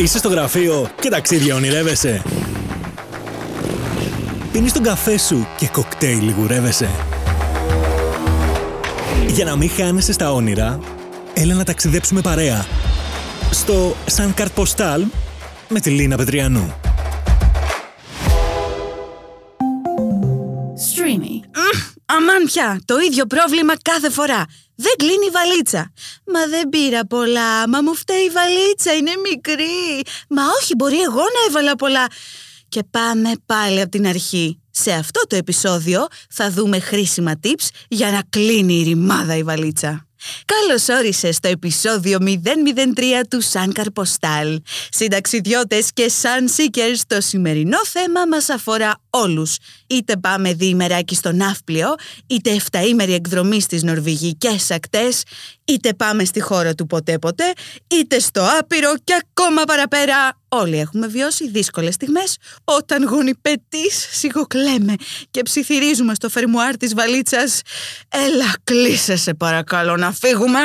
Είσαι στο γραφείο και ταξίδια ονειρεύεσαι. Πίνεις τον καφέ σου και κοκτέιλ λιγουρεύεσαι. Για να μην χάνεσαι στα όνειρα, έλα να ταξιδέψουμε παρέα. Στο Σαν Καρτ με τη Λίνα Πετριανού. Streamy. Αμάν πια, το ίδιο πρόβλημα κάθε φορά. Δεν κλείνει η βαλίτσα. Μα δεν πήρα πολλά. Μα μου φταίει η βαλίτσα, είναι μικρή. Μα όχι, μπορεί εγώ να έβαλα πολλά. Και πάμε πάλι από την αρχή. Σε αυτό το επεισόδιο θα δούμε χρήσιμα tips για να κλείνει η ρημάδα η βαλίτσα. Καλώς όρισες στο επεισόδιο 003 του Σαν Καρποστάλ. Συνταξιδιώτες και σαν seekers, το σημερινό θέμα μας αφορά όλους. Είτε πάμε διημεράκι στο ναύπλιο, είτε εφταήμερη εκδρομή στις νορβηγικές ακτές, είτε πάμε στη χώρα του ποτέ ποτέ, είτε στο άπειρο και ακόμα παραπέρα. Όλοι έχουμε βιώσει δύσκολες στιγμές όταν γονιπετής σιγοκλέμε και ψιθυρίζουμε στο φερμουάρ της βαλίτσας «Έλα κλείσε σε παρακαλώ να φύγουμε».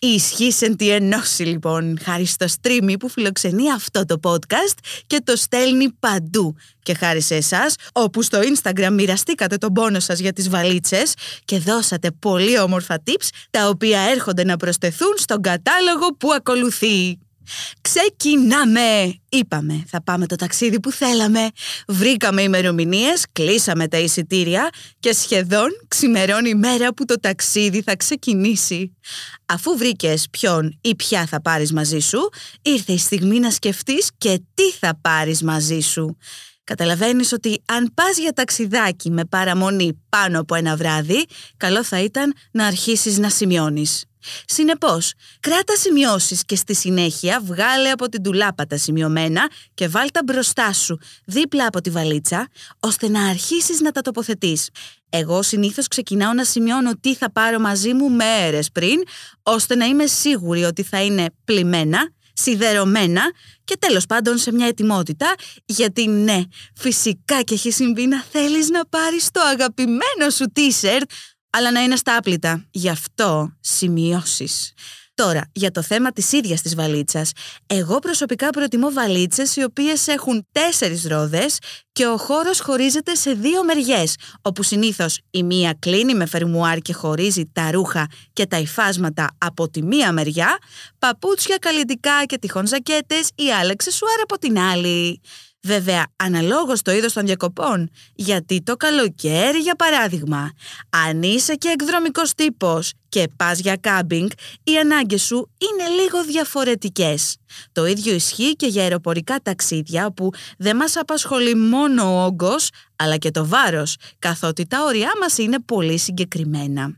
Η ισχύ εν τη ενώση λοιπόν, χάρη στο streamy που φιλοξενεί αυτό το podcast και το στέλνει παντού. Και χάρη σε εσάς, όπου στο Instagram μοιραστήκατε τον πόνο σας για τις βαλίτσες και δώσατε πολύ όμορφα tips, τα οποία έρχονται να προσθεθούν στον κατάλογο που ακολουθεί. Ξεκινάμε! Είπαμε, θα πάμε το ταξίδι που θέλαμε. Βρήκαμε ημερομηνίες, κλείσαμε τα εισιτήρια και σχεδόν ξημερώνει η μέρα που το ταξίδι θα ξεκινήσει. Αφού βρήκες ποιον ή ποια θα πάρεις μαζί σου, ήρθε η στιγμή να σκεφτείς και τι θα πάρεις μαζί σου. Καταλαβαίνεις ότι αν πας για ταξιδάκι με παραμονή πάνω από ένα βράδυ, καλό θα ήταν να αρχίσεις να σημειώνεις. Συνεπώς, κράτα σημειώσεις και στη συνέχεια βγάλε από την τουλάπα τα σημειωμένα και βάλτα μπροστά σου, δίπλα από τη βαλίτσα, ώστε να αρχίσεις να τα τοποθετείς. Εγώ συνήθως ξεκινάω να σημειώνω τι θα πάρω μαζί μου μέρες πριν, ώστε να είμαι σίγουρη ότι θα είναι πλημμένα, σιδερωμένα και τέλος πάντων σε μια ετοιμότητα, γιατί ναι, φυσικά και έχει συμβεί να θέλεις να πάρεις το αγαπημένο σου t-shirt, αλλά να είναι στα άπλυτα. Γι' αυτό σημειώσεις. Τώρα, για το θέμα της ίδιας της βαλίτσας. Εγώ προσωπικά προτιμώ βαλίτσες οι οποίες έχουν τέσσερις ρόδες και ο χώρος χωρίζεται σε δύο μεριές, όπου συνήθως η μία κλείνει με φερμουάρ και χωρίζει τα ρούχα και τα υφάσματα από τη μία μεριά, παπούτσια, καλλιτικά και τυχόν ζακέτες ή άλλα εξεσουάρ από την άλλη. Βέβαια, αναλόγως το είδος των διακοπών, γιατί το καλοκαίρι για παράδειγμα, αν είσαι και εκδρομικός τύπος και πας για κάμπινγκ, οι ανάγκες σου είναι λίγο διαφορετικές. Το ίδιο ισχύει και για αεροπορικά ταξίδια όπου δεν μας απασχολεί μόνο ο όγκος, αλλά και το βάρος, καθότι τα όρια μας είναι πολύ συγκεκριμένα.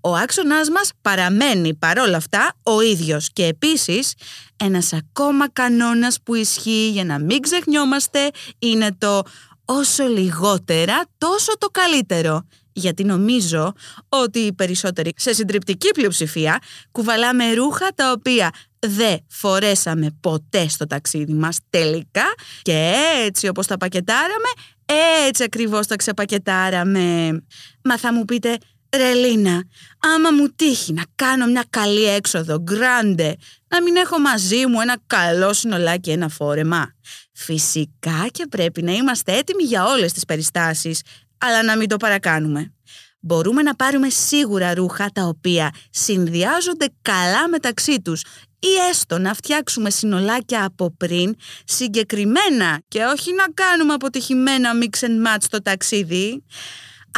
Ο άξονας μας παραμένει παρόλα αυτά ο ίδιος και επίσης ένας ακόμα κανόνας που ισχύει για να μην ξεχνιόμαστε είναι το όσο λιγότερα τόσο το καλύτερο γιατί νομίζω ότι οι περισσότεροι σε συντριπτική πλειοψηφία κουβαλάμε ρούχα τα οποία δεν φορέσαμε ποτέ στο ταξίδι μας τελικά και έτσι όπως τα πακετάραμε, έτσι ακριβώς τα ξεπακετάραμε. Μα θα μου πείτε, Ρελίνα, άμα μου τύχει να κάνω μια καλή έξοδο, γκράντε, να μην έχω μαζί μου ένα καλό συνολάκι, ένα φόρεμα. Φυσικά και πρέπει να είμαστε έτοιμοι για όλες τις περιστάσεις, αλλά να μην το παρακάνουμε. Μπορούμε να πάρουμε σίγουρα ρούχα τα οποία συνδυάζονται καλά μεταξύ τους ή έστω να φτιάξουμε συνολάκια από πριν συγκεκριμένα και όχι να κάνουμε αποτυχημένα mix and match το ταξίδι.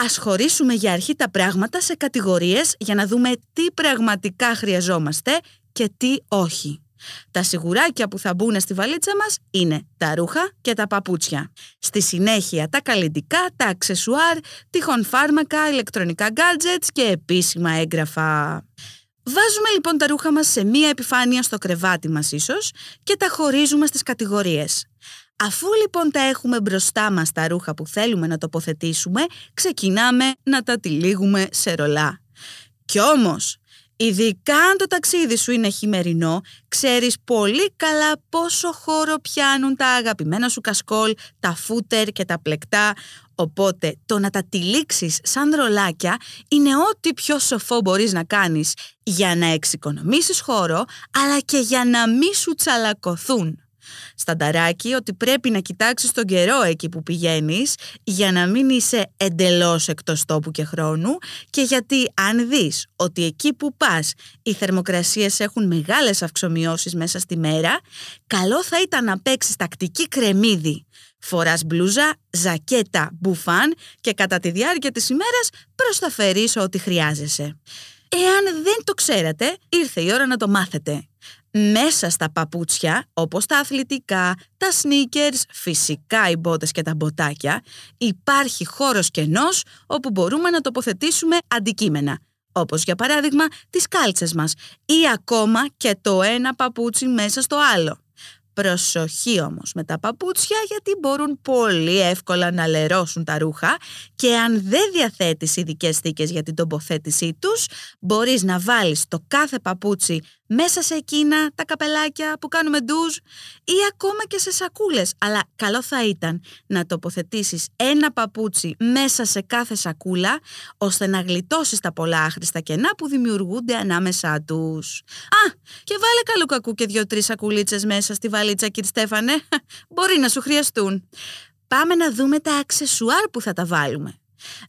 Ας χωρίσουμε για αρχή τα πράγματα σε κατηγορίες για να δούμε τι πραγματικά χρειαζόμαστε και τι όχι. Τα σιγουράκια που θα μπουν στη βαλίτσα μας είναι τα ρούχα και τα παπούτσια. Στη συνέχεια τα καλλιτικά, τα αξεσουάρ, τυχόν φάρμακα, ηλεκτρονικά gadgets και επίσημα έγγραφα. Βάζουμε λοιπόν τα ρούχα μας σε μία επιφάνεια στο κρεβάτι μας ίσως και τα χωρίζουμε στις κατηγορίες. Αφού λοιπόν τα έχουμε μπροστά μας τα ρούχα που θέλουμε να τοποθετήσουμε, ξεκινάμε να τα τυλίγουμε σε ρολά. Κι όμως, Ειδικά αν το ταξίδι σου είναι χειμερινό, ξέρεις πολύ καλά πόσο χώρο πιάνουν τα αγαπημένα σου κασκόλ, τα φούτερ και τα πλεκτά, οπότε το να τα τυλίξεις σαν ρολάκια είναι ό,τι πιο σοφό μπορείς να κάνεις για να εξοικονομήσεις χώρο, αλλά και για να μη σου τσαλακωθούν. Στανταράκι ότι πρέπει να κοιτάξεις τον καιρό εκεί που πηγαίνεις για να μην είσαι εντελώς εκτός τόπου και χρόνου και γιατί αν δεις ότι εκεί που πας οι θερμοκρασίες έχουν μεγάλες αυξομοιώσεις μέσα στη μέρα, καλό θα ήταν να παίξεις τακτική κρεμμύδι. Φοράς μπλούζα, ζακέτα, μπουφάν και κατά τη διάρκεια της ημέρας προσταφερείς ό,τι χρειάζεσαι. Εάν δεν το ξέρατε, ήρθε η ώρα να το μάθετε. Μέσα στα παπούτσια, όπως τα αθλητικά, τα sneakers, φυσικά οι μπότες και τα μποτάκια, υπάρχει χώρος κενός όπου μπορούμε να τοποθετήσουμε αντικείμενα. Όπως για παράδειγμα τις κάλτσες μας ή ακόμα και το ένα παπούτσι μέσα στο άλλο. Προσοχή όμως με τα παπούτσια γιατί μπορούν πολύ εύκολα να λερώσουν τα ρούχα και αν δεν διαθέτεις ειδικές θήκες για την τοποθέτησή τους μπορείς να βάλεις το κάθε παπούτσι μέσα σε εκείνα τα καπελάκια που κάνουμε ντουζ ή ακόμα και σε σακούλες. Αλλά καλό θα ήταν να τοποθετήσεις ένα παπούτσι μέσα σε κάθε σακούλα ώστε να γλιτώσεις τα πολλά άχρηστα κενά που δημιουργούνται ανάμεσά τους. Α, και βάλε καλού κακού και δύο-τρεις σακουλίτσες μέσα στη βαλίτσα κύριε Στέφανε. Μπορεί να σου χρειαστούν. Πάμε να δούμε τα αξεσουάρ που θα τα βάλουμε.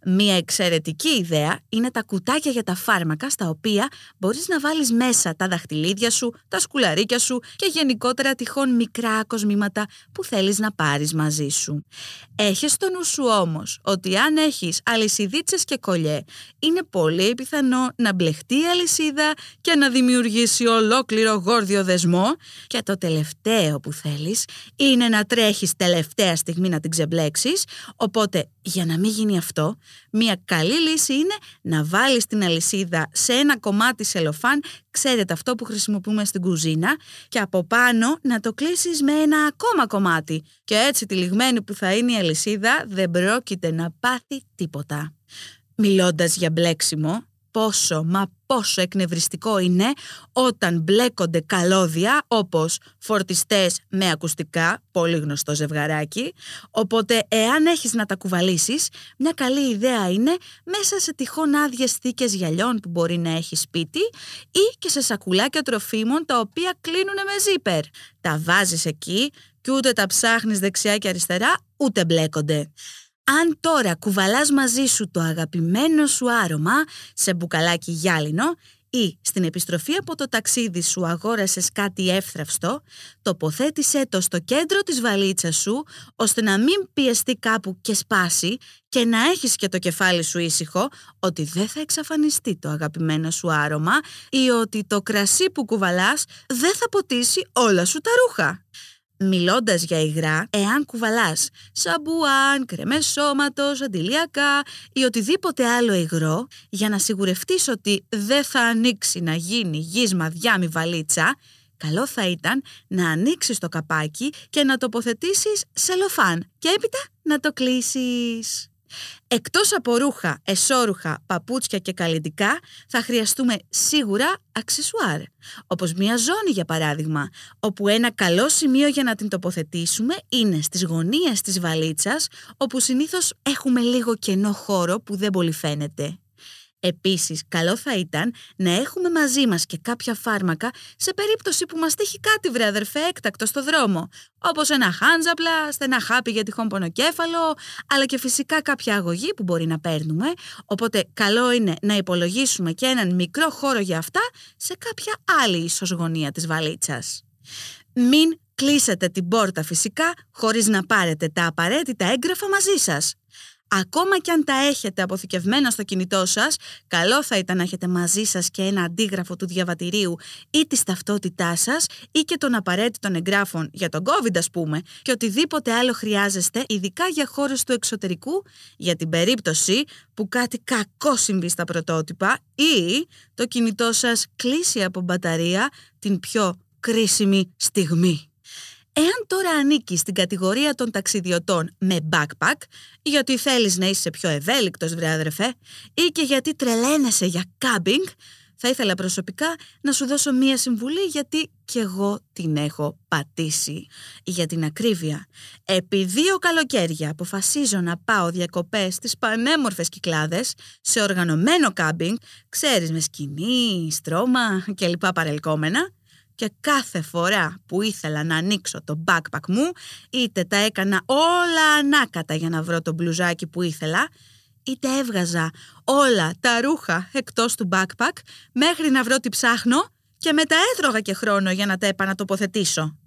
Μία εξαιρετική ιδέα είναι τα κουτάκια για τα φάρμακα στα οποία μπορείς να βάλεις μέσα τα δαχτυλίδια σου, τα σκουλαρίκια σου και γενικότερα τυχόν μικρά κοσμήματα που θέλεις να πάρεις μαζί σου. Έχεις στο νου σου όμως ότι αν έχεις αλυσιδίτσες και κολλιέ είναι πολύ πιθανό να μπλεχτεί η αλυσίδα και να δημιουργήσει ολόκληρο γόρδιο δεσμό και το τελευταίο που θέλεις είναι να τρέχεις τελευταία στιγμή να την ξεμπλέξεις οπότε για να μην γίνει αυτό, μια καλή λύση είναι να βάλεις την αλυσίδα σε ένα κομμάτι σελοφάν, ξέρετε αυτό που χρησιμοποιούμε στην κουζίνα, και από πάνω να το κλείσεις με ένα ακόμα κομμάτι. Και έτσι τη λιγμένη που θα είναι η αλυσίδα δεν πρόκειται να πάθει τίποτα. Μιλώντας για μπλέξιμο, πόσο μα πόσο εκνευριστικό είναι όταν μπλέκονται καλώδια όπως φορτιστές με ακουστικά, πολύ γνωστό ζευγαράκι, οπότε εάν έχεις να τα κουβαλήσεις, μια καλή ιδέα είναι μέσα σε τυχόν άδειες θήκες γυαλιών που μπορεί να έχει σπίτι ή και σε σακουλάκια τροφίμων τα οποία κλείνουν με ζίπερ. Τα βάζεις εκεί και ούτε τα ψάχνεις δεξιά και αριστερά, ούτε μπλέκονται. Αν τώρα κουβαλάς μαζί σου το αγαπημένο σου άρωμα σε μπουκαλάκι γυάλινο ή στην επιστροφή από το ταξίδι σου αγόρασες κάτι εύθραυστο, τοποθέτησέ το στο κέντρο της βαλίτσας σου ώστε να μην πιεστεί κάπου και σπάσει και να έχεις και το κεφάλι σου ήσυχο ότι δεν θα εξαφανιστεί το αγαπημένο σου άρωμα ή ότι το κρασί που κουβαλάς δεν θα ποτίσει όλα σου τα ρούχα. Μιλώντας για υγρά, εάν κουβαλάς σαμπουάν, κρεμές σώματος, αντιλιακά ή οτιδήποτε άλλο υγρό, για να σιγουρευτείς ότι δεν θα ανοίξει να γίνει γη μαδιάμι βαλίτσα, καλό θα ήταν να ανοίξεις το καπάκι και να τοποθετήσεις σελοφάν και έπειτα να το κλείσεις. Εκτός από ρούχα, εσώρουχα, παπούτσια και καλλιτικά θα χρειαστούμε σίγουρα αξεσουάρ. Όπως μια ζώνη για παράδειγμα, όπου ένα καλό σημείο για να την τοποθετήσουμε είναι στις γωνίες της βαλίτσας, όπου συνήθως έχουμε λίγο κενό χώρο που δεν πολύ φαίνεται. Επίσης, καλό θα ήταν να έχουμε μαζί μας και κάποια φάρμακα σε περίπτωση που μας τύχει κάτι βρε αδερφέ έκτακτο στο δρόμο, όπως ένα χάντζαπλα, στενά χάπι για τυχόν πονοκέφαλο, αλλά και φυσικά κάποια αγωγή που μπορεί να παίρνουμε, οπότε καλό είναι να υπολογίσουμε και έναν μικρό χώρο για αυτά σε κάποια άλλη ισοσγωνία της βαλίτσας. Μην κλείσετε την πόρτα φυσικά χωρίς να πάρετε τα απαραίτητα έγγραφα μαζί σας. Ακόμα και αν τα έχετε αποθηκευμένα στο κινητό σας, καλό θα ήταν να έχετε μαζί σας και ένα αντίγραφο του διαβατηρίου ή της ταυτότητάς σας ή και των απαραίτητων εγγράφων για τον COVID ας πούμε και οτιδήποτε άλλο χρειάζεστε ειδικά για χώρες του εξωτερικού για την περίπτωση που κάτι κακό συμβεί στα πρωτότυπα ή το κινητό σας κλείσει από μπαταρία την πιο κρίσιμη στιγμή. Εάν τώρα ανήκει στην κατηγορία των ταξιδιωτών με backpack, γιατί θέλεις να είσαι πιο ευέλικτος βρε αδερφέ, ή και γιατί τρελαίνεσαι για κάμπινγκ, θα ήθελα προσωπικά να σου δώσω μία συμβουλή γιατί κι εγώ την έχω πατήσει. Για την ακρίβεια, επί δύο καλοκαίρια αποφασίζω να πάω διακοπές στις πανέμορφες κυκλάδες σε οργανωμένο κάμπινγκ, ξέρεις με σκηνή, στρώμα και λοιπά παρελκόμενα, και κάθε φορά που ήθελα να ανοίξω το backpack μου, είτε τα έκανα όλα ανάκατα για να βρω το μπλουζάκι που ήθελα, είτε έβγαζα όλα τα ρούχα εκτός του backpack μέχρι να βρω τι ψάχνω και μετά έτρωγα και χρόνο για να τα επανατοποθετήσω.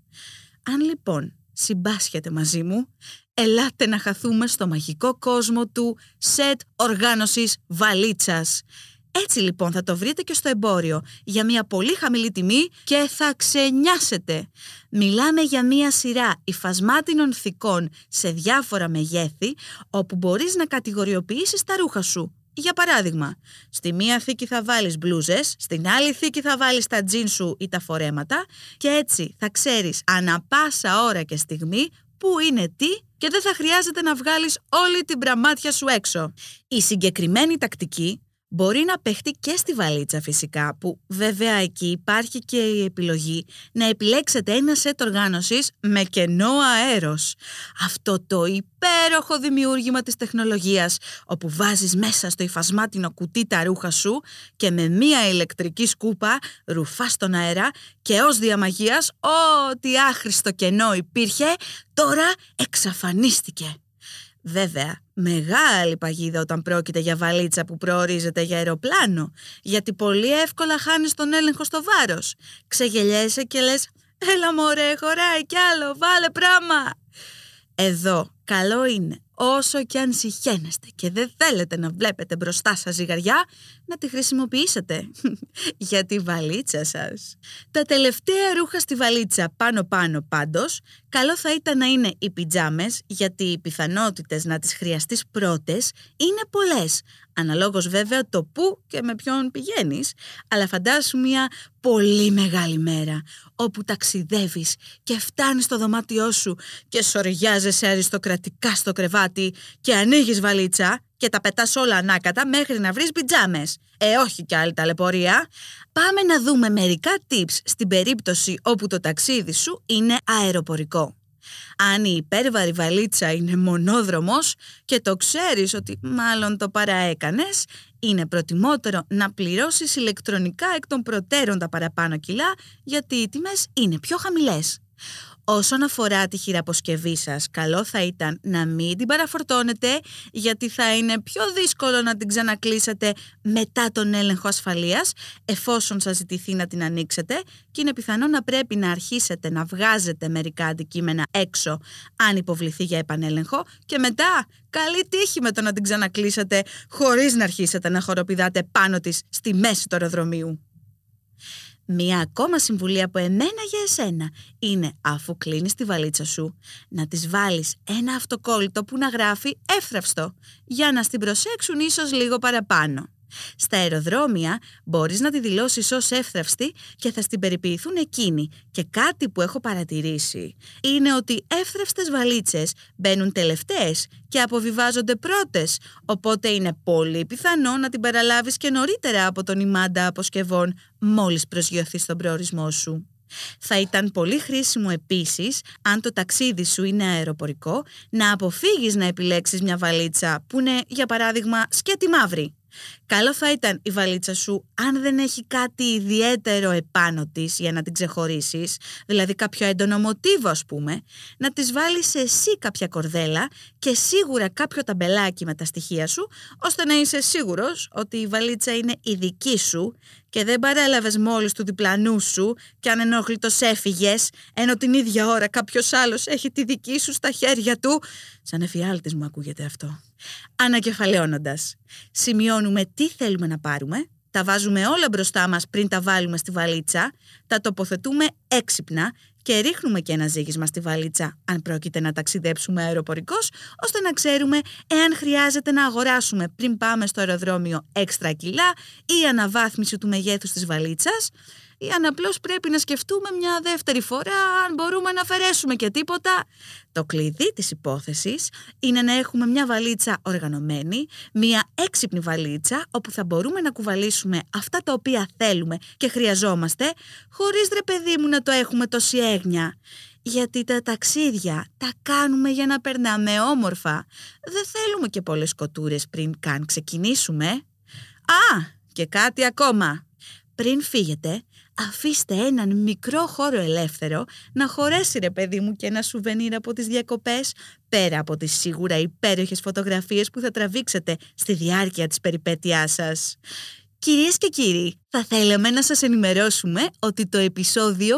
Αν λοιπόν συμπάσχετε μαζί μου, ελάτε να χαθούμε στο μαγικό κόσμο του σετ οργάνωσης βαλίτσας. Έτσι λοιπόν θα το βρείτε και στο εμπόριο για μια πολύ χαμηλή τιμή και θα ξενιάσετε. Μιλάμε για μια σειρά υφασμάτινων θηκών σε διάφορα μεγέθη όπου μπορείς να κατηγοριοποιήσεις τα ρούχα σου. Για παράδειγμα, στη μία θήκη θα βάλεις μπλούζες, στην άλλη θήκη θα βάλεις τα τζιν σου ή τα φορέματα και έτσι θα ξέρεις ανα πάσα ώρα και στιγμή πού είναι τι και δεν θα χρειάζεται να βγάλεις όλη την πραμάτια σου έξω. Η συγκεκριμένη τακτική Μπορεί να παιχτεί και στη βαλίτσα φυσικά, που βέβαια εκεί υπάρχει και η επιλογή να επιλέξετε ένα σετ οργάνωσης με κενό αέρος. Αυτό το υπέροχο δημιούργημα της τεχνολογίας, όπου βάζεις μέσα στο υφασμάτινο κουτί τα ρούχα σου και με μία ηλεκτρική σκούπα ρουφάς τον αέρα και ως διαμαγείας ό,τι άχρηστο κενό υπήρχε, τώρα εξαφανίστηκε. Βέβαια, μεγάλη παγίδα όταν πρόκειται για βαλίτσα που προορίζεται για αεροπλάνο, γιατί πολύ εύκολα χάνεις τον έλεγχο στο βάρος. Ξεγελιέσαι και λες «Έλα μωρέ, χωράει κι άλλο, βάλε πράγμα». Εδώ, καλό είναι όσο και αν συχαίνεστε και δεν θέλετε να βλέπετε μπροστά σας ζυγαριά, να τη χρησιμοποιήσετε για τη βαλίτσα σας. Τα τελευταία ρούχα στη βαλίτσα πάνω-πάνω πάντως, καλό θα ήταν να είναι οι πιτζάμες, γιατί οι πιθανότητες να τις χρειαστείς πρώτες είναι πολλές. Αναλόγως βέβαια το πού και με ποιον πηγαίνεις, αλλά φαντάσου μια πολύ μεγάλη μέρα, όπου ταξιδεύεις και φτάνεις στο δωμάτιό σου και σοριάζεσαι αριστοκρατικά στο κρεβάτι και ανοίγεις βαλίτσα και τα πετάς όλα ανάκατα μέχρι να βρεις πιτζάμες. Ε, όχι κι άλλη ταλαιπωρία. Πάμε να δούμε μερικά tips στην περίπτωση όπου το ταξίδι σου είναι αεροπορικό. Αν η υπέρβαρη βαλίτσα είναι μονόδρομος και το ξέρεις ότι μάλλον το παραέκανες, είναι προτιμότερο να πληρώσεις ηλεκτρονικά εκ των προτέρων τα παραπάνω κιλά γιατί οι τιμές είναι πιο χαμηλές. Όσον αφορά τη χειραποσκευή σας, καλό θα ήταν να μην την παραφορτώνετε γιατί θα είναι πιο δύσκολο να την ξανακλείσετε μετά τον έλεγχο ασφαλείας εφόσον σας ζητηθεί να την ανοίξετε και είναι πιθανό να πρέπει να αρχίσετε να βγάζετε μερικά αντικείμενα έξω αν υποβληθεί για επανέλεγχο και μετά καλή τύχη με το να την ξανακλείσετε χωρίς να αρχίσετε να χοροπηδάτε πάνω της στη μέση του αεροδρομίου. Μία ακόμα συμβουλή από εμένα για εσένα είναι αφού κλείνεις τη βαλίτσα σου να της βάλεις ένα αυτοκόλλητο που να γράφει εύθραυστο για να στην προσέξουν ίσως λίγο παραπάνω. Στα αεροδρόμια μπορείς να τη δηλώσεις ως εύθραυστη και θα στην περιποιηθούν εκείνοι. Και κάτι που έχω παρατηρήσει είναι ότι εύθραυστες βαλίτσες μπαίνουν τελευταίες και αποβιβάζονται πρώτες, οπότε είναι πολύ πιθανό να την παραλάβεις και νωρίτερα από τον ημάντα αποσκευών μόλις προσγειωθείς στον προορισμό σου. Θα ήταν πολύ χρήσιμο επίσης, αν το ταξίδι σου είναι αεροπορικό, να αποφύγεις να επιλέξεις μια βαλίτσα που είναι, για παράδειγμα, σκέτη μαύρη. Καλό θα ήταν η βαλίτσα σου, αν δεν έχει κάτι ιδιαίτερο επάνω της για να την ξεχωρίσεις, δηλαδή κάποιο έντονο μοτίβο ας πούμε, να της βάλεις εσύ κάποια κορδέλα και σίγουρα κάποιο ταμπελάκι με τα στοιχεία σου, ώστε να είσαι σίγουρος ότι η βαλίτσα είναι η δική σου και δεν παρέλαβες μόλις του διπλανού σου και ανενόχλητο έφυγες, ενώ την ίδια ώρα κάποιος άλλος έχει τη δική σου στα χέρια του. Σαν εφιάλτης μου ακούγεται αυτό. Ανακεφαλαιώνοντας, σημειώνουμε τι θέλουμε να πάρουμε, τα βάζουμε όλα μπροστά μας πριν τα βάλουμε στη βαλίτσα, τα τοποθετούμε έξυπνα και ρίχνουμε και ένα ζύγισμα στη βαλίτσα αν πρόκειται να ταξιδέψουμε αεροπορικός, ώστε να ξέρουμε εάν χρειάζεται να αγοράσουμε πριν πάμε στο αεροδρόμιο έξτρα κιλά ή αναβάθμιση του μεγέθους της βαλίτσας ή αν απλώς πρέπει να σκεφτούμε μια δεύτερη φορά αν μπορούμε να αφαιρέσουμε και τίποτα. Το κλειδί της υπόθεσης είναι να έχουμε μια βαλίτσα οργανωμένη, μια έξυπνη βαλίτσα όπου θα μπορούμε να κουβαλήσουμε αυτά τα οποία θέλουμε και χρειαζόμαστε χωρίς ρε παιδί μου να το έχουμε τόση έγνοια. Γιατί τα ταξίδια τα κάνουμε για να περνάμε όμορφα. Δεν θέλουμε και πολλές κοτούρες πριν καν ξεκινήσουμε. Α, και κάτι ακόμα. Πριν φύγετε, αφήστε έναν μικρό χώρο ελεύθερο να χωρέσει ρε παιδί μου και ένα σουβενίρ από τις διακοπές πέρα από τις σίγουρα υπέροχες φωτογραφίες που θα τραβήξετε στη διάρκεια της περιπέτειάς σας. Κυρίες και κύριοι, θα θέλαμε να σας ενημερώσουμε ότι το επεισόδιο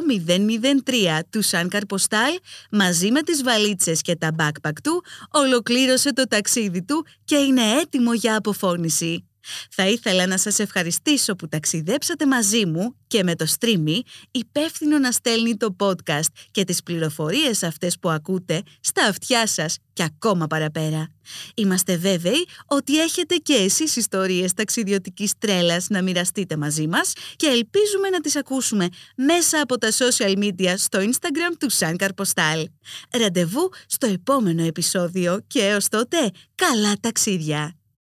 003 του Σαν Καρποστάλ μαζί με τις βαλίτσες και τα backpack του ολοκλήρωσε το ταξίδι του και είναι έτοιμο για αποφώνηση. Θα ήθελα να σας ευχαριστήσω που ταξιδέψατε μαζί μου και με το streamy υπεύθυνο να στέλνει το podcast και τις πληροφορίες αυτές που ακούτε στα αυτιά σας και ακόμα παραπέρα. Είμαστε βέβαιοι ότι έχετε και εσείς ιστορίες ταξιδιωτικής τρέλας να μοιραστείτε μαζί μας και ελπίζουμε να τις ακούσουμε μέσα από τα social media στο Instagram του Σαν Καρποστάλ. Ραντεβού στο επόμενο επεισόδιο και έως τότε καλά ταξίδια!